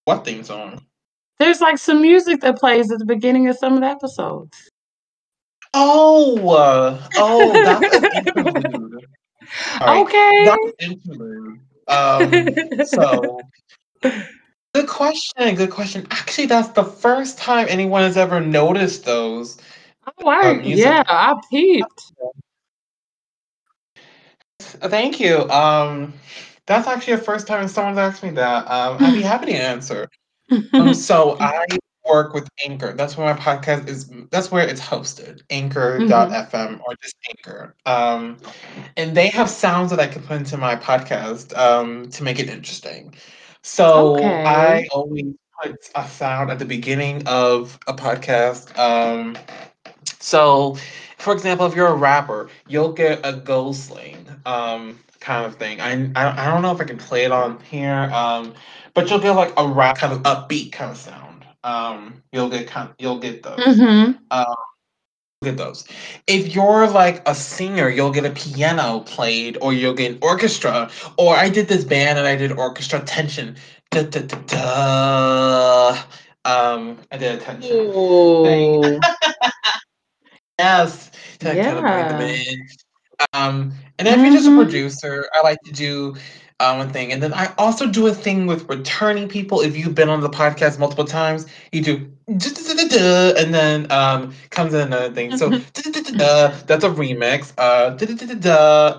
What theme song? There's, like, some music that plays at the beginning of some of the episodes. Oh, uh, oh, that's an [laughs] interlude. Alright, Okay. that's interlude. Um, so [laughs] Good question, good question. Actually, that's the first time anyone has ever noticed those, Oh, I music yeah, I peeped. Thank you, um, that's actually the first time someone's asked me that, um, I'd be happy to answer. Um, [laughs] so I work with Anchor, that's where my podcast is that's where it's hosted. Anchor.fm or just Anchor, um, and they have sounds that I can put into my podcast, um, to make it interesting. So Okay. I always put a sound at the beginning of a podcast, um, so, for example, if you're a rapper, you'll get a ghostling, um, kind of thing. I I I don't know if I can play it on here, um, but you'll get, like, a rap kind of upbeat kind of sound. Um, you'll get kind you'll get those. Mhm. Um at those. If you're like a singer, you'll get a piano played, or you'll get an orchestra. Or I did this band and I did orchestra tension. Da, da, da, da. Um, I did a tension thing. [laughs] yes, to kind of bring them Yeah. in. Um, and then if you're just a Mhm. producer, I like to do um, a thing. And then I also do a thing with returning people. If you've been on the podcast multiple times, you do and then um, comes in another thing. So [laughs] that's a remix. Uh,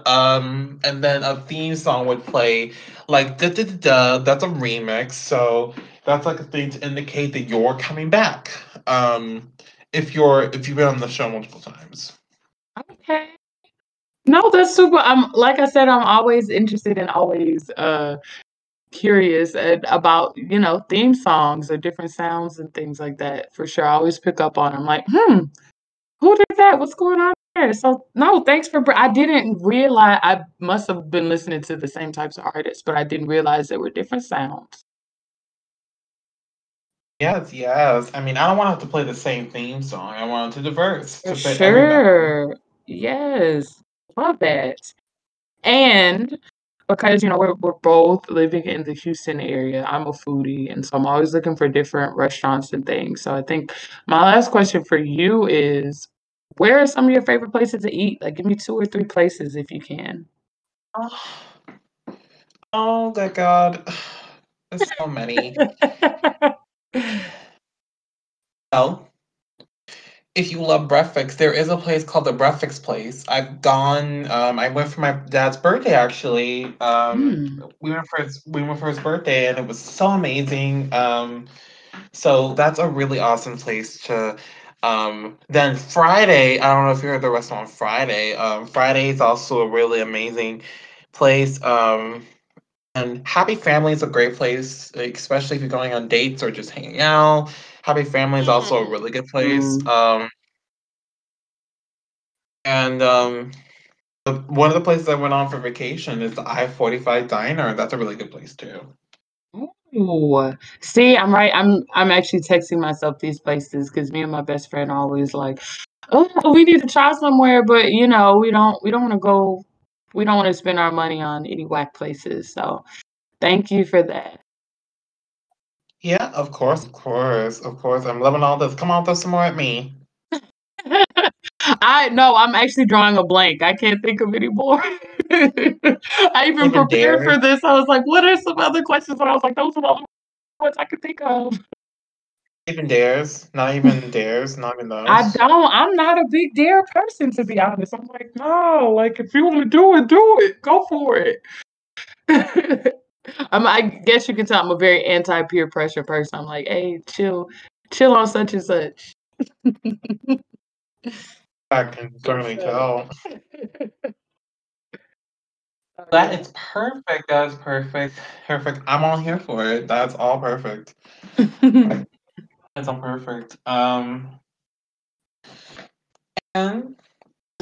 um, and then a theme song would play like that's a remix. So that's like a thing to indicate that you're coming back. Um, if you're if you've been on the show multiple times. Okay. No, that's super. I'm like I said, I'm always interested and always uh curious at, about you know theme songs or different sounds and things like that. For sure, I always pick up on. 'em, like, hmm, who did that? What's going on there? So no, thanks for. I didn't realize. I must have been listening to the same types of artists, but I didn't realize there were different sounds. Yes, yes. I mean, I don't want to have to play the same theme song. I want it to diverse For to fit everybody. sure. Yes. Love that. And because, you know, we're we're both living in the Houston area, I'm a foodie, and so I'm always looking for different restaurants and things. So I think my last question for you is, where are some of your favorite places to eat? Like, give me 2 or 3 places if you can. Oh, [sighs] oh my God. [sighs] There's so many. [laughs] Well, if you love breakfast, there is a place called the Breakfast Place. I've gone. Um, I went for my dad's birthday actually. Um, Mm. we went for his we went for his birthday, and it was so amazing. Um, so that's a really awesome place to. Um, then Friday, I don't know if you heard the restaurant Friday. Um, Friday is also a really amazing place. Um, and Happy Family is a great place, especially if you're going on dates or just hanging out. Happy Family is also a really good place. Mm. Um, and um, the, one of the places I went on for vacation is the I-45 Diner. That's a really good place too. Ooh. See, I'm right. I'm I'm actually texting myself these places because me and my best friend are always like, "Oh, we need to try somewhere," but you know, we don't we don't want to go. We don't want to spend our money on any whack places. So, thank you for that. Yeah, of course, of course, of course. I'm loving all this. Come on, throw some more at me. [laughs] I no, I'm actually drawing a blank. I can't think of any more. [laughs] I even Even prepared dares, for this. I was like, "What are some other questions?" And I was like, "Those are the only ones I could think of." even dares, not even dares, not even [laughs] those. I don't. I'm not a big dare person, to be honest. I'm like, no, like if you want to do it, do it. Go for it. I'm, I guess you can tell I'm a very anti peer pressure person. I'm like, hey, chill, chill on such and such. I can certainly tell. [laughs] That yeah. is perfect. That is perfect. Perfect. I'm all here for it. That's all perfect. [laughs] That's all perfect. Um, and I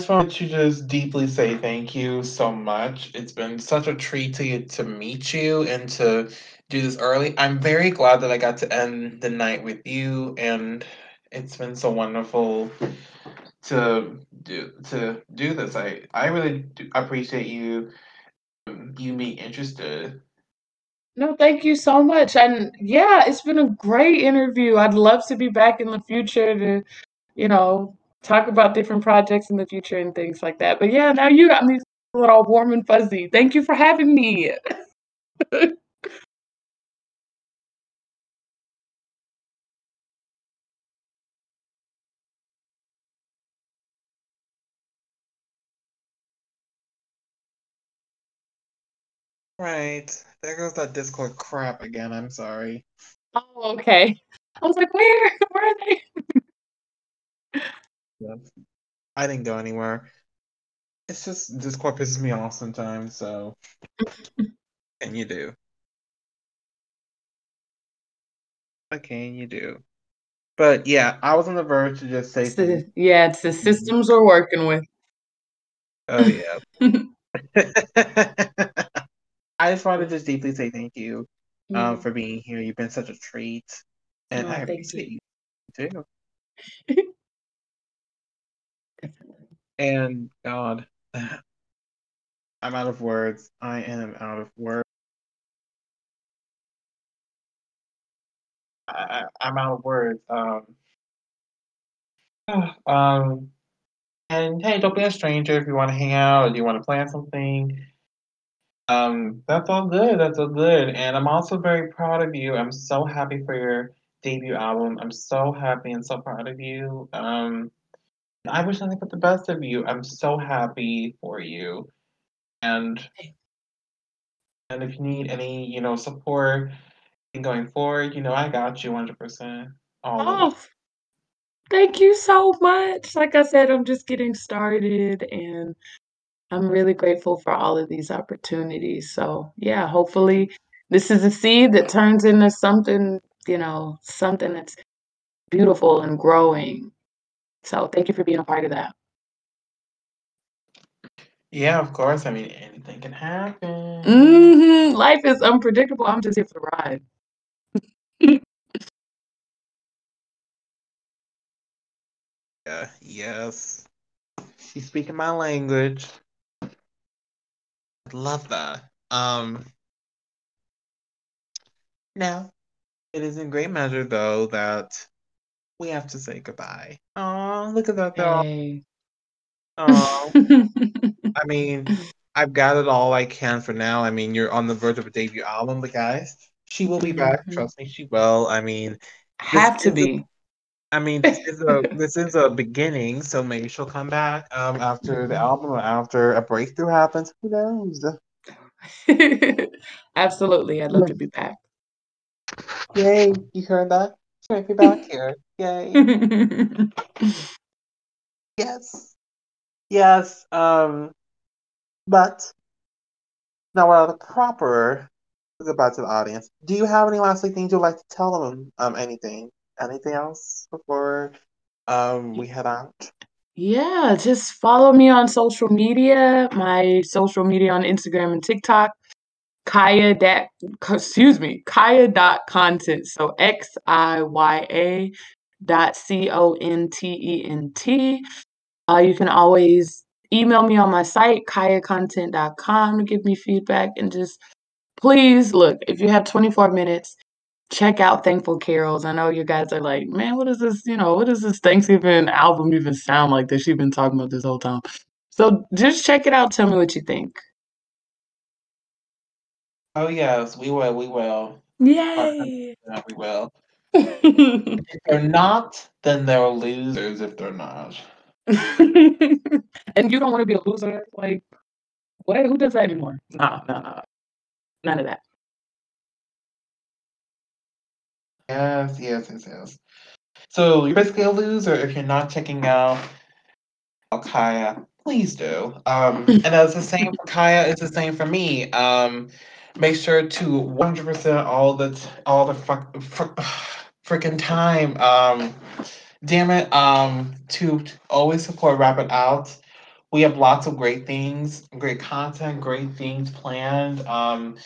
just want to just deeply say thank you so much. It's been such a treat to to meet you and to do this early. I'm very glad that I got to end the night with you, and it's been so wonderful to do to do this. I I really appreciate you you being interested. no, thank you so much. And yeah, it's been a great interview. I'd love to be back in the future to, you know, talk about different projects in the future and things like that. But yeah, now you got me feeling all warm and fuzzy. Thank you for having me. Right. There goes that Discord crap again. I'm sorry. Oh, okay. I was like, where? [laughs] Where are they? I didn't go anywhere. It's just Discord pisses me off sometimes, so [laughs] can you do? What can you do? But yeah, I was on the verge to just say It's the, yeah, it's the systems we're working with. Oh yeah. [laughs] [laughs] I just wanted to just deeply say thank you um, Mm. for being here. You've been such a treat, and Oh, I appreciate you. you too. And God, [sighs] I'm out of words. I am out of words. I, I'm out of words. Um, [sighs] um, and hey, don't be a stranger if you want to hang out or you want to plan something. Um, that's all good. That's all good. And I'm also very proud of you. I'm so happy for your debut album. I'm so happy and so proud of you. Um, I wish nothing but the best of you. I'm so happy for you. And and if you need any, you know, support in going forward, you know, I got you 100%. All oh, thank you so much. Like I said, I'm just getting started and I'm really grateful for all of these opportunities. So, yeah, hopefully this is a seed that turns into something, you know, something that's beautiful and growing. So, thank you for being a part of that. Yeah, of course. I mean, anything can happen. Mm-hmm. Life is unpredictable. I'm just here for the ride. [laughs] yeah, yes. She's speaking my language. Love that. Um now it is in great measure though that we have to say goodbye. Oh, look at that dog. Hey. Oh. I mean, I've got it all I can for now. I mean, you're on the verge of a debut album, but guys, she will be mm-hmm. back. Trust me, she will. I mean, have to be. I mean, this is a [laughs] this is a beginning, so maybe she'll come back um, after the album or after a breakthrough happens. Who knows? [laughs] Absolutely, I'd love to be back. Yay! You heard that? She might be back here. Yay! [laughs] yes, yes. Um, but now we're the proper goodbye to the audience. Do you have any lastly things you'd like to tell them? Um, anything? Anything else before um we head out? Yeah, just follow me on social media. My social media on Instagram and TikTok. Xiya that excuse me, Xiya dot content. So X I Y A dot C O N T E N T. Uh, you can always email me on my site, xiyacontent.com to give me feedback and just please look, if you have 24 minutes, check out Thankful Carols. I know you guys are like, man, what is this? You know, what does this Thanksgiving album even sound like that she's been talking about this whole time? So just check it out. Tell me what you think. Oh yes, we will. We will. Yay! [laughs] We will. If they're not, then they're losers. If they're not. and you don't want to be a loser. Like, what? Who does that anymore? No, no, no. None of that. Yes, yes, yes, yes. So you're basically a loser if you're not checking out Xiya. Please do. Um, [laughs] and that's the same for Xiya. It's the same for me. Um, make sure to 100% all the all the fuck, fuck freaking time. Um, damn it. Um, to always support Rap It Out. We have lots of great things, great content, great things planned. Um,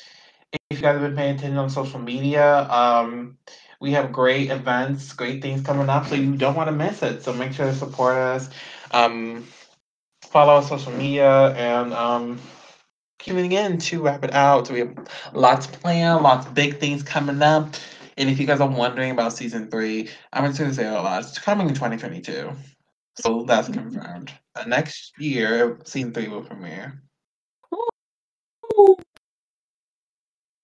if you guys have been paying attention on social media, um, we have great events, great things coming up, so you don't want to miss it. So make sure to support us. Um, follow us on social media and um, tuning in to Rap It Out. We have lots planned, lots of big things coming up. And if you guys are wondering about season three, I'm just going to say a lot. It's coming in 2022. So that's confirmed. Uh, next year, season three will premiere.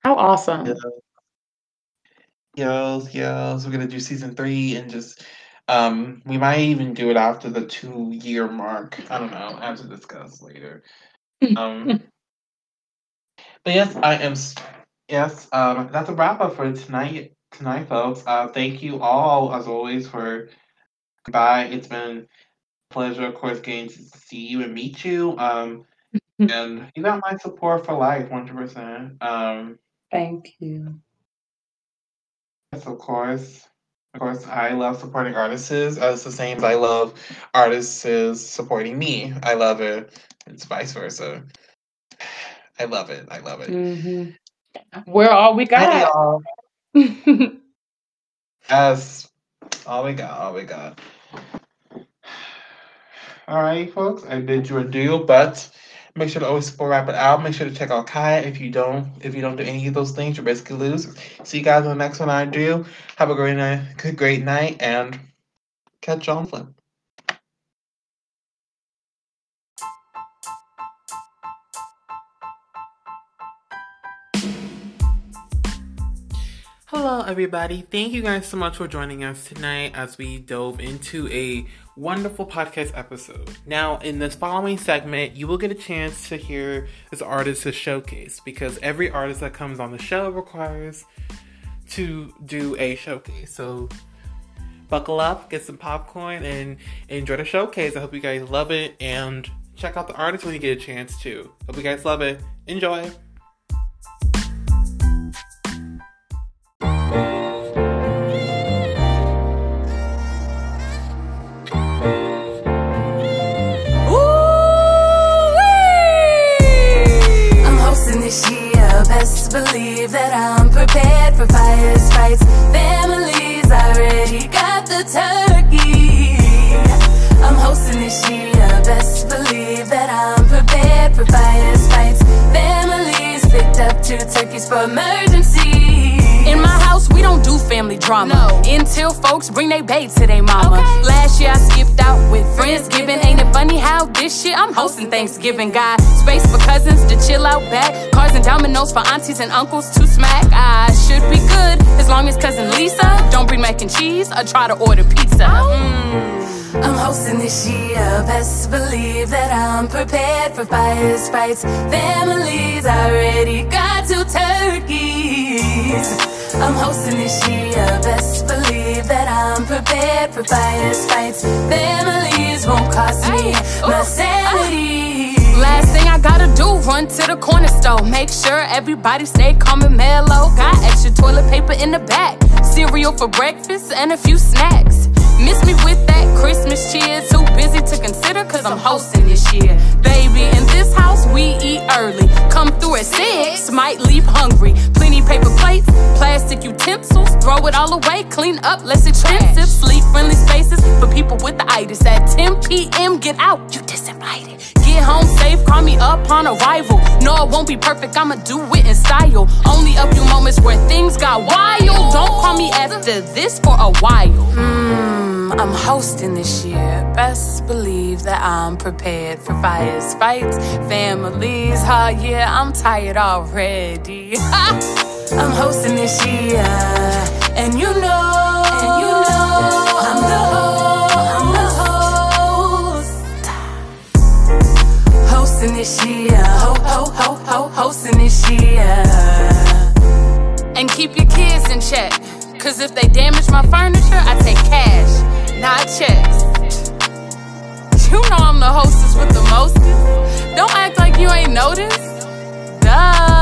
How awesome. Yeah. Yes, yes. We're gonna do season three and just um we might even do it after the two year mark. I don't know. I have to discuss later. [laughs] Um but yes, I am yes, um that's a wrap up for tonight tonight, folks. Uh thank you all as always for goodbye. It's been a pleasure, of course, getting to see you and meet you. Um [laughs] and you got my support for life, one hundred percent. Um Thank you. Yes, of course. Of course, I love supporting artists as the same as I love artists supporting me. I love it. It's vice versa. I love it. I love it. Mm-hmm. We're all we got. [laughs] yes, all we got. All we got. All right, folks, I did you a deal, but make sure to always support Rap It Out. Make sure to check out Xiya. If you don't, if you don't do any of those things, you basically lose. See you guys on the next one I do. Have a great night, good great night, and catch you on flip. Hello, everybody. Thank you guys so much for joining us tonight as we dove into a wonderful podcast episode. Now, in this following segment, you will get a chance to hear this artist's showcase because every artist that comes on the show requires to do a showcase. So, buckle up, get some popcorn, and enjoy the showcase. I hope you guys love it and check out the artist when you get a chance to. Hope you guys love it. Enjoy. Believe that I'm prepared for fires, fights, families. I Already got the turkey. I'm hosting this year. Best believe that I'm prepared for fires, fights, families. Picked up two turkeys for emergency. In my house, we don't do family drama. No. Until folks bring their babe to their mama. Okay. Last year I skipped out with Friendsgiving. Ain't it funny how this year I'm hosting Thanksgiving? Got space for cousins to chill out back. Cars and dominoes for aunties and uncles to smack. I should be good as long as cousin Lisa don't bring mac and cheese or try to order pizza. Mm. I'm hosting this year. Best believe that I'm prepared for fires, fights, families. Already got two turkeys. I'm hosting this year. Best believe that I'm prepared for fires, fights, families. Won't cost me my ah. sanity. Last thing I gotta do, run to the corner store. Make sure everybody stay calm and mellow. Got extra toilet paper in the back, cereal for breakfast, and a few snacks. Miss me with that Christmas cheer. Too busy to consider, cause I'm hosting this year. Baby, in this house, we eat early. Come through at six, might leave hungry. Plenty paper plates, plastic utensils. Throw it all away, clean up, less expensive. Sleep friendly spaces for people with the itis. At 10 p.m., get out, you disinvited. Get home safe, call me up on arrival. No, it won't be perfect, I'ma do it in style. Only a few moments where things got wild. Don't call me after this for a while. Mm, Um, I'm hosting this year. Best believe that I'm prepared for fires, fights, families. Oh yeah, I'm tired already. [laughs] I'm hosting this year, and you know, and you know, I'm the host. I'm the host. Hosting this year, ho ho ho ho, hosting this year. And keep your kids in check. Cause if they damage my furniture, I take cash, not checks. You know I'm the hostess with the mostest. Don't act like you ain't noticed. Duh.